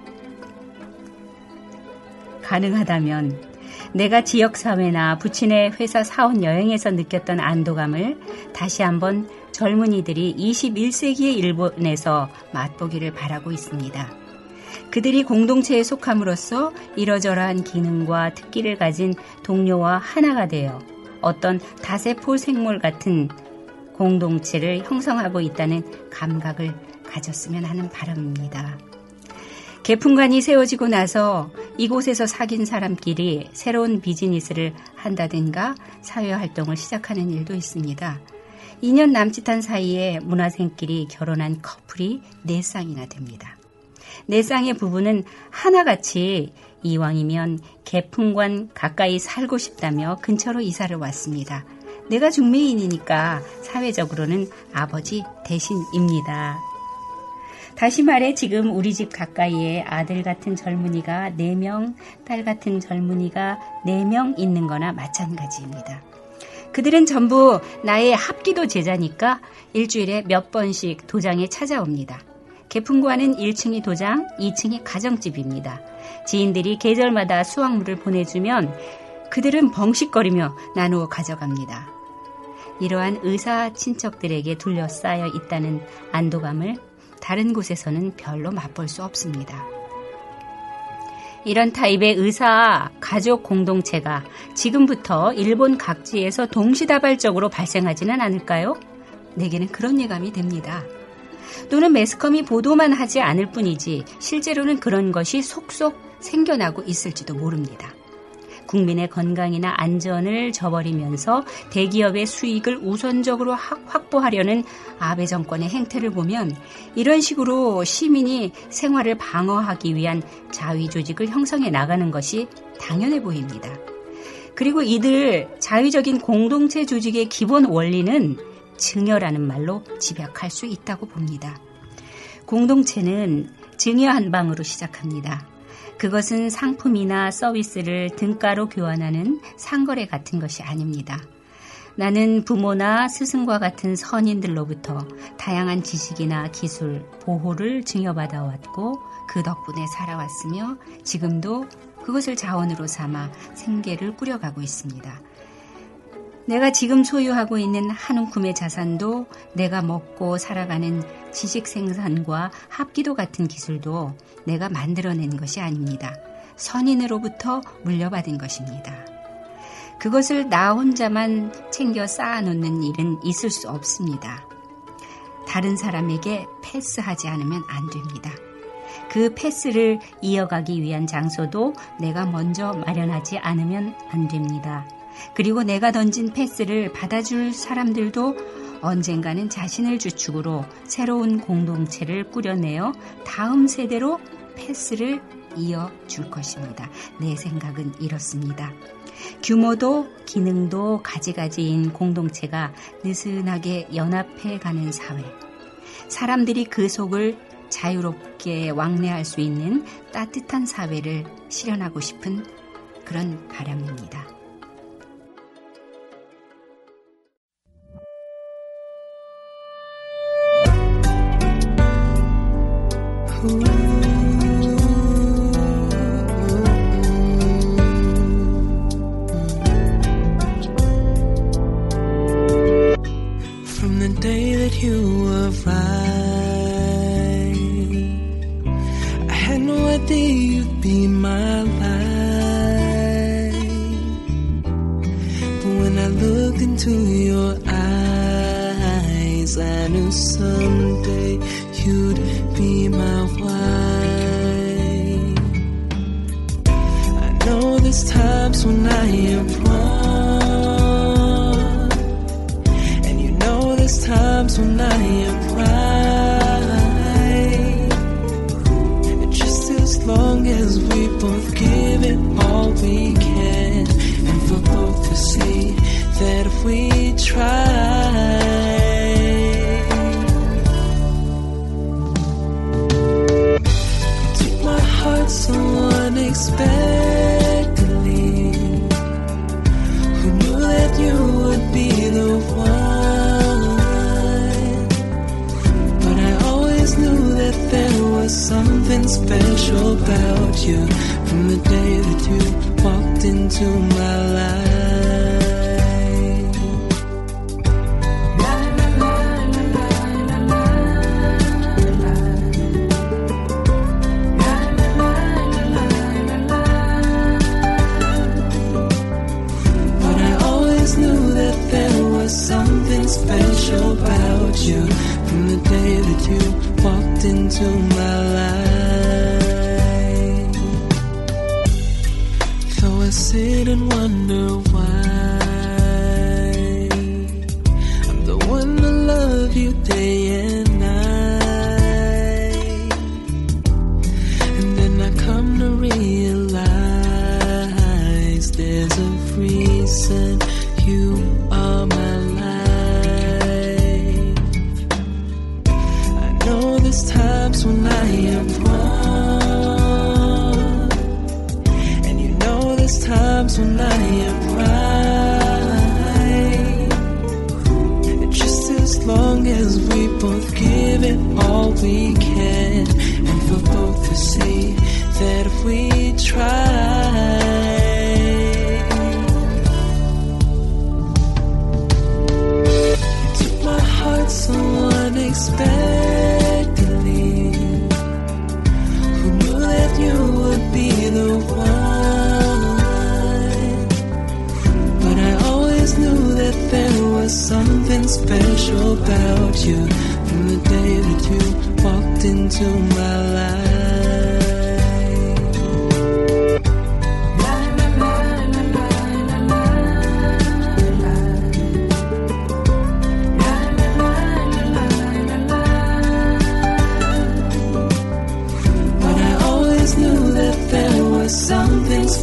가능하다면 내가 지역사회나 부친의 회사 사원 여행에서 느꼈던 안도감을 다시 한번 젊은이들이 21세기의 일본에서 맛보기를 바라고 있습니다. 그들이 공동체에 속함으로써 이러저러한 기능과 특기를 가진 동료와 하나가 되어 어떤 다세포 생물 같은 공동체를 형성하고 있다는 감각을 가졌으면 하는 바람입니다. 개품관이 세워지고 나서 이곳에서 사귄 사람끼리 새로운 비즈니스를 한다든가 사회활동을 시작하는 일도 있습니다. 2년 남짓한 사이에 문화생끼리 결혼한 커플이 4쌍이나 됩니다. 4쌍의 부부는 하나같이 이왕이면 개품관 가까이 살고 싶다며 근처로 이사를 왔습니다. 내가 중매인이니까 사회적으로는 아버지 대신입니다. 다시 말해 지금 우리 집 가까이에 아들 같은 젊은이가 4명, 딸 같은 젊은이가 4명 있는 거나 마찬가지입니다. 그들은 전부 나의 합기도 제자니까 일주일에 몇 번씩 도장에 찾아옵니다. 개품과는 1층이 도장, 2층이 가정집입니다. 지인들이 계절마다 수확물을 보내주면 그들은 벙식거리며 나누어 가져갑니다. 이러한 의사 친척들에게 둘러싸여 있다는 안도감을 다른 곳에서는 별로 맛볼 수 없습니다. 이런 타입의 의사 가족 공동체가 지금부터 일본 각지에서 동시다발적으로 발생하지는 않을까요? 내게는 그런 예감이 됩니다. 또는 매스컴이 보도만 하지 않을 뿐이지 실제로는 그런 것이 속속 생겨나고 있을지도 모릅니다. 국민의 건강이나 안전을 저버리면서 대기업의 수익을 우선적으로 확보하려는 아베 정권의 행태를 보면 이런 식으로 시민이 생활을 방어하기 위한 자위 조직을 형성해 나가는 것이 당연해 보입니다. 그리고 이들 자유적인 공동체 조직의 기본 원리는 증여라는 말로 집약할 수 있다고 봅니다. 공동체는 증여 한 방으로 시작합니다. 그것은 상품이나 서비스를 등가로 교환하는 상거래 같은 것이 아닙니다. 나는 부모나 스승과 같은 선인들로부터 다양한 지식이나 기술, 보호를 증여받아 왔고 그 덕분에 살아왔으며 지금도 그것을 자원으로 삼아 생계를 꾸려가고 있습니다. 내가 지금 소유하고 있는 한 움큼의 자산도 내가 먹고 살아가는 지식 생산과 합기도 같은 기술도 내가 만들어낸 것이 아닙니다. 선인으로부터 물려받은 것입니다. 그것을 나 혼자만 챙겨 쌓아놓는 일은 있을 수 없습니다. 다른 사람에게 패스하지 않으면 안 됩니다. 그 패스를 이어가기 위한 장소도 내가 먼저 마련하지 않으면 안 됩니다. 그리고 내가 던진 패스를 받아줄 사람들도 언젠가는 자신을 주축으로 새로운 공동체를 꾸려내어 다음 세대로 패스를 이어줄 것입니다. 내 생각은 이렇습니다. 규모도 기능도 가지가지인 공동체가 느슨하게 연합해 가는 사회. 사람들이 그 속을 자유롭게 왕래할 수 있는 따뜻한 사회를 실현하고 싶은 그런 바람입니다. From special about you from the day that you walked into my life.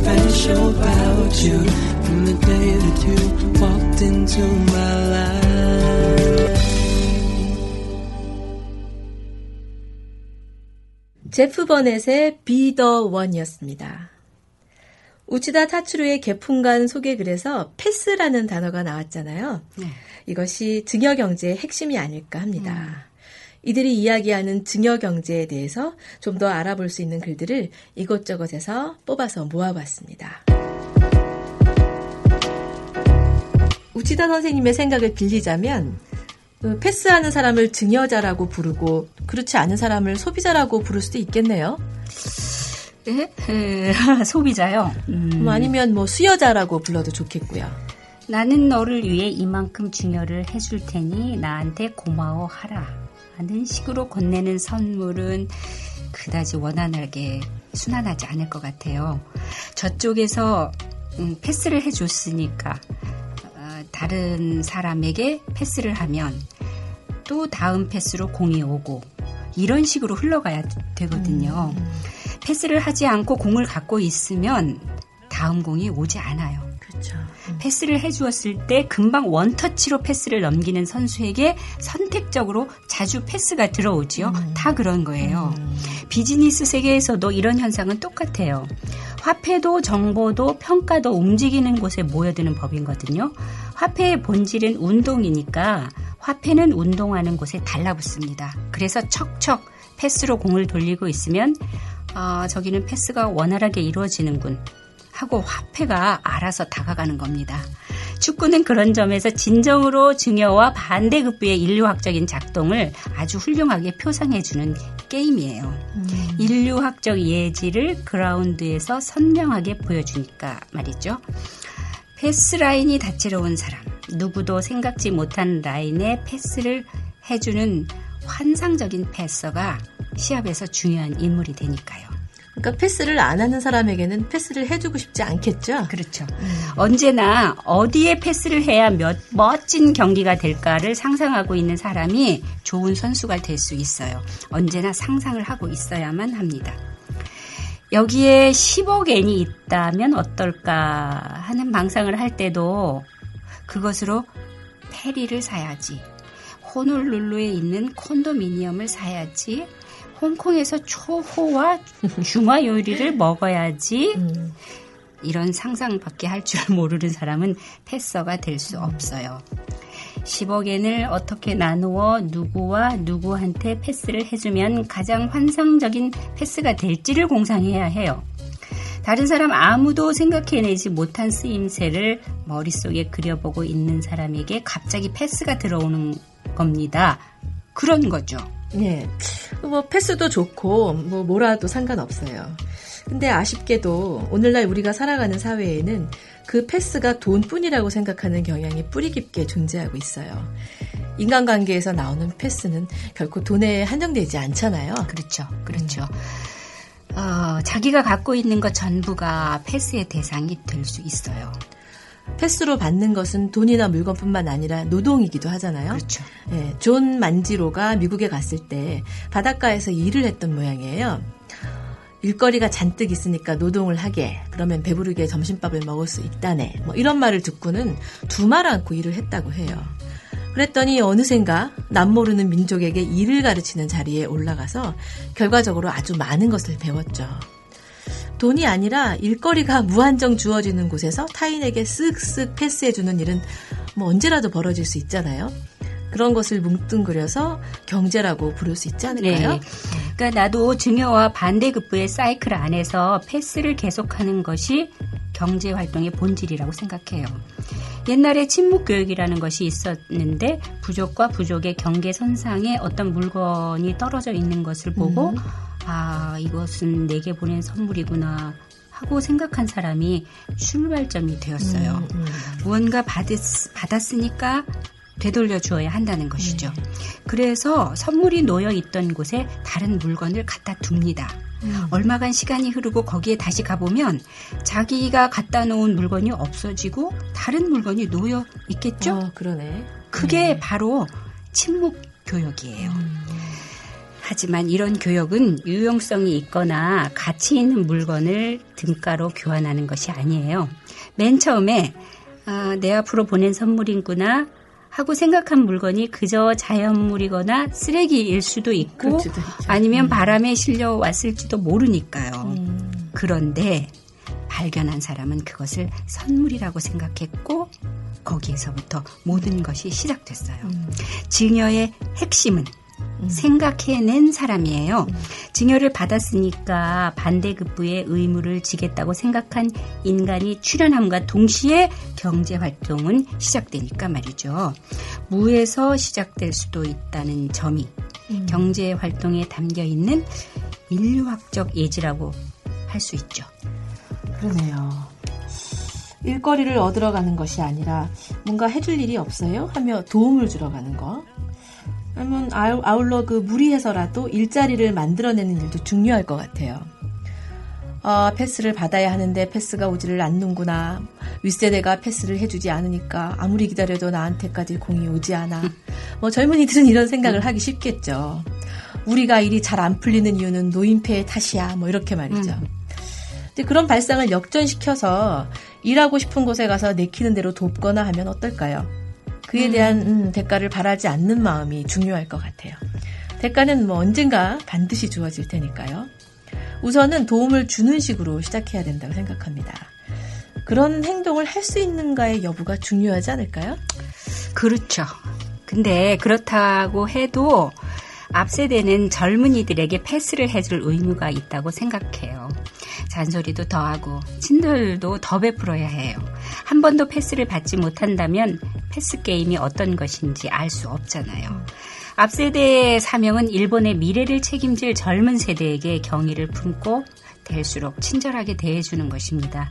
Special about you from the day that you walked into my life. 제프 버넷의 Be the One이었습니다. 우치다 타츠루의 개풍간 소개글에서 패스라는 단어가 나왔잖아요. 네. 이것이 증여 경제의 핵심이 아닐까 합니다. 이들이 이야기하는 증여 경제에 대해서 좀 더 알아볼 수 있는 글들을 이곳저곳에서 뽑아서 모아봤습니다. 우치다 선생님의 생각을 빌리자면 그 패스하는 사람을 증여자라고 부르고 그렇지 않은 사람을 소비자라고 부를 수도 있겠네요. 에? 에, 소비자요. 음, 뭐 아니면 뭐 수여자라고 불러도 좋겠고요. 나는 너를 위해 이만큼 증여를 해줄 테니 나한테 고마워하라. 하는 식으로 건네는 선물은 그다지 원활하게 순환하지 않을 것 같아요. 저쪽에서 음, 패스를 해줬으니까 어, 다른 사람에게 패스를 하면 또 다음 패스로 공이 오고 이런 식으로 흘러가야 되거든요. 패스를 하지 않고 공을 갖고 있으면 다음 공이 오지 않아요. 그렇죠. 패스를 해주었을 때 금방 원터치로 패스를 넘기는 선수에게 선택적으로 자주 패스가 들어오지요. 다 그런 거예요. 비즈니스 세계에서도 이런 현상은 똑같아요. 화폐도 정보도 평가도 움직이는 곳에 모여드는 법이거든요. 화폐의 본질은 운동이니까 화폐는 운동하는 곳에 달라붙습니다. 그래서 척척 패스로 공을 돌리고 있으면 아, 저기는 패스가 원활하게 이루어지는군. 하고 화폐가 알아서 다가가는 겁니다. 축구는 그런 점에서 진정으로 증여와 반대급부의 인류학적인 작동을 아주 훌륭하게 표상해주는 게임이에요. 인류학적 예지를 그라운드에서 선명하게 보여주니까 말이죠. 패스 라인이 다채로운 사람, 누구도 생각지 못한 라인에 패스를 해주는 환상적인 패서가 시합에서 중요한 인물이 되니까요. 그러니까 패스를 안 하는 사람에게는 패스를 해주고 싶지 않겠죠. 그렇죠. 언제나 어디에 패스를 해야 몇 멋진 경기가 될까를 상상하고 있는 사람이 좋은 선수가 될 수 있어요. 언제나 상상을 하고 있어야만 합니다. 여기에 10억 엔이 있다면 어떨까 하는 망상을 할 때도 그것으로 페리를 사야지. 호놀룰루에 있는 콘도미니엄을 사야지. 홍콩에서 초호와 중화 요리를 먹어야지. 이런 상상밖에 할 줄 모르는 사람은 패서가 될 수 없어요. 10억엔을 어떻게 나누어 누구와 누구한테 패스를 해주면 가장 환상적인 패스가 될지를 공상해야 해요. 다른 사람 아무도 생각해내지 못한 쓰임새를 머릿속에 그려보고 있는 사람에게 갑자기 패스가 들어오는 겁니다. 그런 거죠. 예. 뭐 패스도 좋고 뭐 뭐라도 상관없어요. 근데 아쉽게도 오늘날 우리가 살아가는 사회에는 그 패스가 돈뿐이라고 생각하는 경향이 뿌리 깊게 존재하고 있어요. 인간관계에서 나오는 패스는 결코 돈에 한정되지 않잖아요. 그렇죠. 그렇죠. 어, 자기가 갖고 있는 것 전부가 패스의 대상이 될 수 있어요. 패스로 받는 것은 돈이나 물건뿐만 아니라 노동이기도 하잖아요. 그렇죠. 예, 존 만지로가 미국에 갔을 때 바닷가에서 일을 했던 모양이에요. 일거리가 잔뜩 있으니까 노동을 하게. 그러면 배부르게 점심밥을 먹을 수 있다네. 뭐 이런 말을 듣고는 두말 않고 일을 했다고 해요. 그랬더니 어느샌가 남모르는 민족에게 일을 가르치는 자리에 올라가서 결과적으로 아주 많은 것을 배웠죠. 돈이 아니라 일거리가 무한정 주어지는 곳에서 타인에게 쓱쓱 패스해주는 일은 뭐 언제라도 벌어질 수 있잖아요. 그런 것을 뭉뚱그려서 경제라고 부를 수 있지 않을까요? 네. 그러니까 나도 증여와 반대급부의 사이클 안에서 패스를 계속하는 것이 경제 활동의 본질이라고 생각해요. 옛날에 친목 교육이라는 것이 있었는데 부족과 부족의 경계 선상에 어떤 물건이 떨어져 있는 것을 보고 아 이것은 내게 보낸 선물이구나 하고 생각한 사람이 출발점이 되었어요. 무언가 받았, 받았으니까 되돌려 주어야 한다는 것이죠. 그래서 선물이 놓여 있던 곳에 다른 물건을 갖다 둡니다. 얼마간 시간이 흐르고 거기에 다시 가보면 자기가 갖다 놓은 물건이 없어지고 다른 물건이 놓여 있겠죠? 어, 그러네. 그게 바로 침묵 교육이에요. 하지만 이런 교육은 유용성이 있거나 가치 있는 물건을 등가로 교환하는 것이 아니에요. 맨 처음에 아, 내 앞으로 보낸 선물이구나 하고 생각한 물건이 그저 자연물이거나 쓰레기일 수도 있고 아니면 바람에 실려 왔을지도 모르니까요. 음. 그런데 발견한 사람은 그것을 선물이라고 생각했고 거기에서부터 모든 것이 시작됐어요. 증여의 핵심은 생각해낸 사람이에요. 증여를 받았으니까 반대급부의 의무를 지겠다고 생각한 인간이 출현함과 동시에 경제 활동은 시작되니까 말이죠. 무에서 시작될 수도 있다는 점이 경제 활동에 담겨 있는 인류학적 예지라고 할 수 있죠. 그러네요. 일거리를 얻으러 가는 것이 아니라 뭔가 해줄 일이 없어요? 하며 도움을 주러 가는 거. 아울- 아울러 그 무리해서라도 일자리를 만들어내는 일도 중요할 것 같아요. 아, 패스를 받아야 하는데 패스가 오지를 않는구나. 윗세대가 패스를 해주지 않으니까 아무리 기다려도 나한테까지 공이 오지 않아. 뭐 젊은이들은 이런 생각을 하기 쉽겠죠. 우리가 일이 잘 안 풀리는 이유는 노인폐의 탓이야. 뭐 이렇게 말이죠. 근데 그런 발상을 역전시켜서 일하고 싶은 곳에 가서 내키는 대로 돕거나 하면 어떨까요? 그에 대한 음, 대가를 바라지 않는 마음이 중요할 것 같아요. 대가는 뭐 언젠가 반드시 주어질 테니까요. 우선은 도움을 주는 식으로 시작해야 된다고 생각합니다. 그런 행동을 할 수 있는가의 여부가 중요하지 않을까요? 그렇죠. 근데 그렇다고 해도 앞 세대는 젊은이들에게 패스를 해줄 의무가 있다고 생각해요. 잔소리도 더 하고 친들도 더 베풀어야 해요. 한 번도 패스를 받지 못한다면 패스 게임이 어떤 것인지 알 수 없잖아요. 앞 세대의 사명은 일본의 미래를 책임질 젊은 세대에게 경의를 품고 될수록 친절하게 대해주는 것입니다.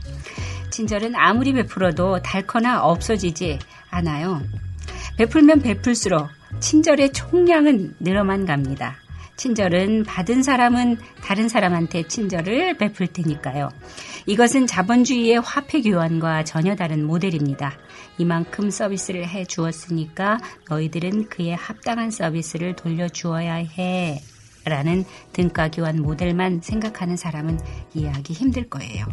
친절은 아무리 베풀어도 닳거나 없어지지 않아요. 베풀면 베풀수록 친절의 총량은 늘어만 갑니다. 친절은 받은 사람은 다른 사람한테 친절을 베풀 테니까요. 이것은 자본주의의 화폐 교환과 전혀 다른 모델입니다. 이만큼 서비스를 해 주었으니까 너희들은 그에 합당한 서비스를 돌려주어야 해. 라는 등가 교환 모델만 생각하는 사람은 이해하기 힘들 거예요.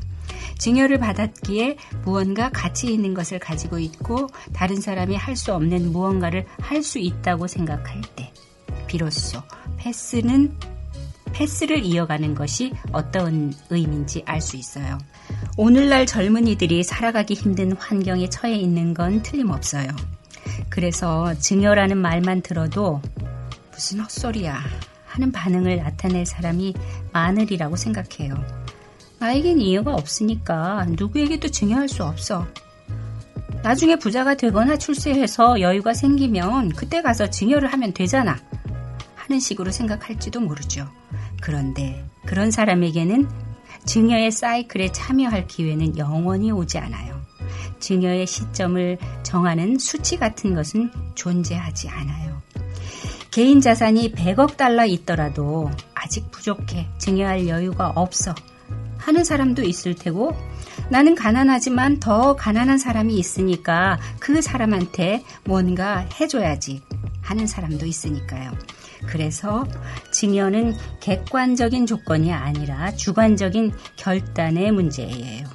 증여를 받았기에 무언가 가치 있는 것을 가지고 있고 다른 사람이 할 수 없는 무언가를 할 수 있다고 생각할 때 비로소 패스는 패스를 이어가는 것이 어떤 의미인지 알 수 있어요. 오늘날 젊은이들이 살아가기 힘든 환경에 처해 있는 건 틀림없어요. 그래서 증여라는 말만 들어도 무슨 헛소리야 하는 반응을 나타낼 사람이 많으리라고 생각해요. 나에겐 이유가 없으니까 누구에게도 증여할 수 없어. 나중에 부자가 되거나 출세해서 여유가 생기면 그때 가서 증여를 하면 되잖아. 하는 식으로 생각할지도 모르죠. 그런데 그런 사람에게는 증여의 사이클에 참여할 기회는 영원히 오지 않아요. 증여의 시점을 정하는 수치 같은 것은 존재하지 않아요. 개인 자산이 100억 달러 있더라도 아직 부족해. 증여할 여유가 없어. 하는 사람도 있을 테고 나는 가난하지만 더 가난한 사람이 있으니까 그 사람한테 뭔가 해줘야지 하는 사람도 있으니까요. 그래서 증여는 객관적인 조건이 아니라 주관적인 결단의 문제예요.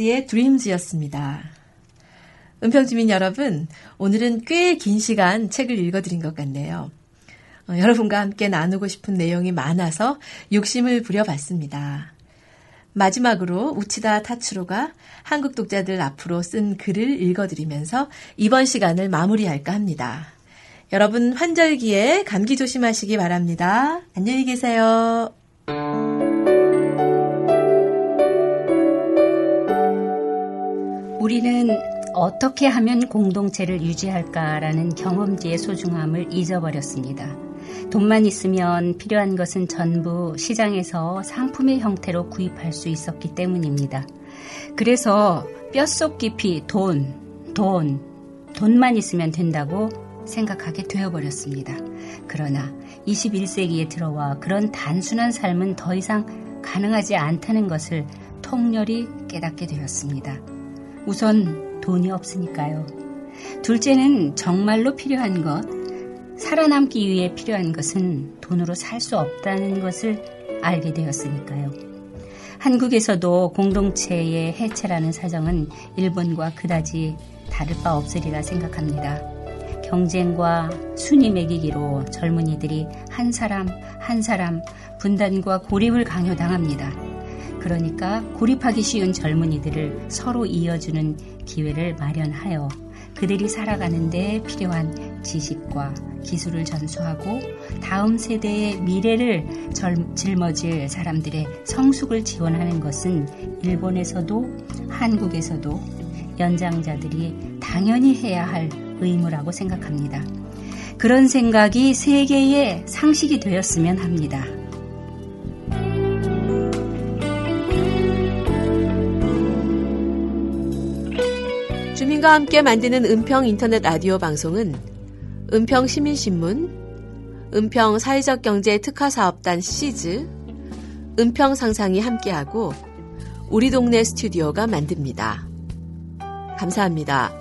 크랜베리즈의 드림즈였습니다. 은평주민 여러분, 오늘은 꽤 긴 시간 책을 읽어드린 것 같네요. 어, 여러분과 함께 나누고 싶은 내용이 많아서 욕심을 부려봤습니다. 마지막으로 우치다 타츠로가 한국 독자들 앞으로 쓴 글을 읽어드리면서 이번 시간을 마무리할까 합니다. 여러분 환절기에 감기 조심하시기 바랍니다. 안녕히 계세요. 우리는 어떻게 하면 공동체를 유지할까라는 경험지의 소중함을 잊어버렸습니다. 돈만 있으면 필요한 것은 전부 시장에서 상품의 형태로 구입할 수 있었기 때문입니다. 그래서 뼛속 깊이 돈, 돈, 돈만 있으면 된다고 생각하게 되어버렸습니다. 그러나 21세기에 들어와 그런 단순한 삶은 더 이상 가능하지 않다는 것을 통렬히 깨닫게 되었습니다. 우선 돈이 없으니까요. 둘째는 정말로 필요한 것, 살아남기 위해 필요한 것은 돈으로 살 수 없다는 것을 알게 되었으니까요. 한국에서도 공동체의 해체라는 사정은 일본과 그다지 다를 바 없으리라 생각합니다. 경쟁과 순위 매기기로 젊은이들이 한 사람 한 사람 분단과 고립을 강요당합니다. 그러니까 고립하기 쉬운 젊은이들을 서로 이어주는 기회를 마련하여 그들이 살아가는 데 필요한 지식과 기술을 전수하고 다음 세대의 미래를 짊어질 사람들의 성숙을 지원하는 것은 일본에서도 한국에서도 연장자들이 당연히 해야 할 의무라고 생각합니다. 그런 생각이 세계의 상식이 되었으면 합니다. 주민과 함께 만드는 은평 인터넷 라디오 방송은 은평 시민신문, 은평 사회적 경제 특화 사업단 시즈, 은평 상상이 함께하고 우리 동네 스튜디오가 만듭니다. 감사합니다.